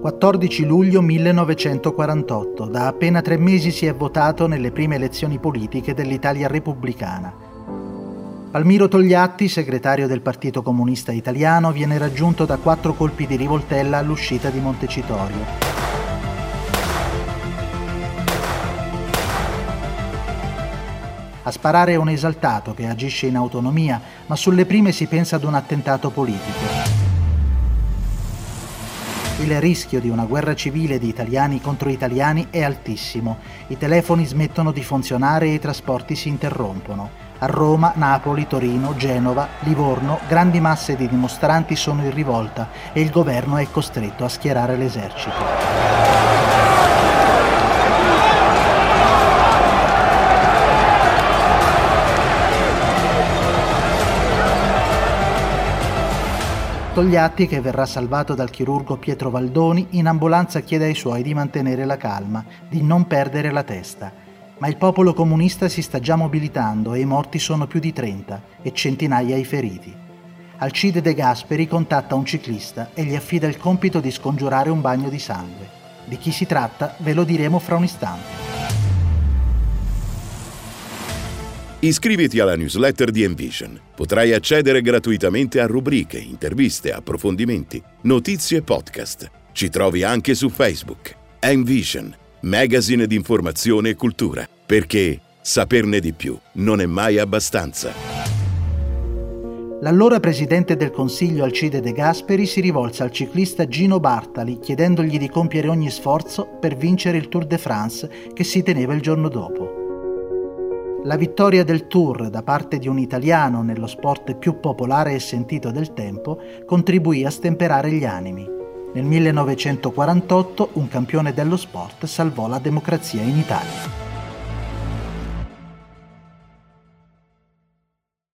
14 luglio 1948, da appena tre mesi si è votato nelle prime elezioni politiche dell'Italia repubblicana. Palmiro Togliatti, segretario del Partito Comunista Italiano, viene raggiunto da quattro colpi di rivoltella all'uscita di Montecitorio. A sparare è un esaltato che agisce in autonomia, ma sulle prime si pensa ad un attentato politico. Il rischio di una guerra civile di italiani contro italiani è altissimo. I telefoni smettono di funzionare e i trasporti si interrompono. A Roma, Napoli, Torino, Genova, Livorno, grandi masse di dimostranti sono in rivolta e il governo è costretto a schierare l'esercito. Togliatti, che verrà salvato dal chirurgo Pietro Valdoni, in ambulanza chiede ai suoi di mantenere la calma, di non perdere la testa. Ma il popolo comunista si sta già mobilitando e i morti sono più di 30 e centinaia i feriti. Alcide De Gasperi contatta un ciclista e gli affida il compito di scongiurare un bagno di sangue. Di chi si tratta ve lo diremo fra un istante. Iscriviti alla newsletter di Envision. Potrai accedere gratuitamente a rubriche, interviste, approfondimenti, notizie e podcast. Ci trovi anche su Facebook. Envision, magazine di informazione e cultura. Perché saperne di più non è mai abbastanza. L'allora presidente del Consiglio Alcide De Gasperi si rivolse al ciclista Gino Bartali chiedendogli di compiere ogni sforzo per vincere il Tour de France che si teneva il giorno dopo. La vittoria del Tour da parte di un italiano nello sport più popolare e sentito del tempo contribuì a stemperare gli animi. Nel 1948 un campione dello sport salvò la democrazia in Italia.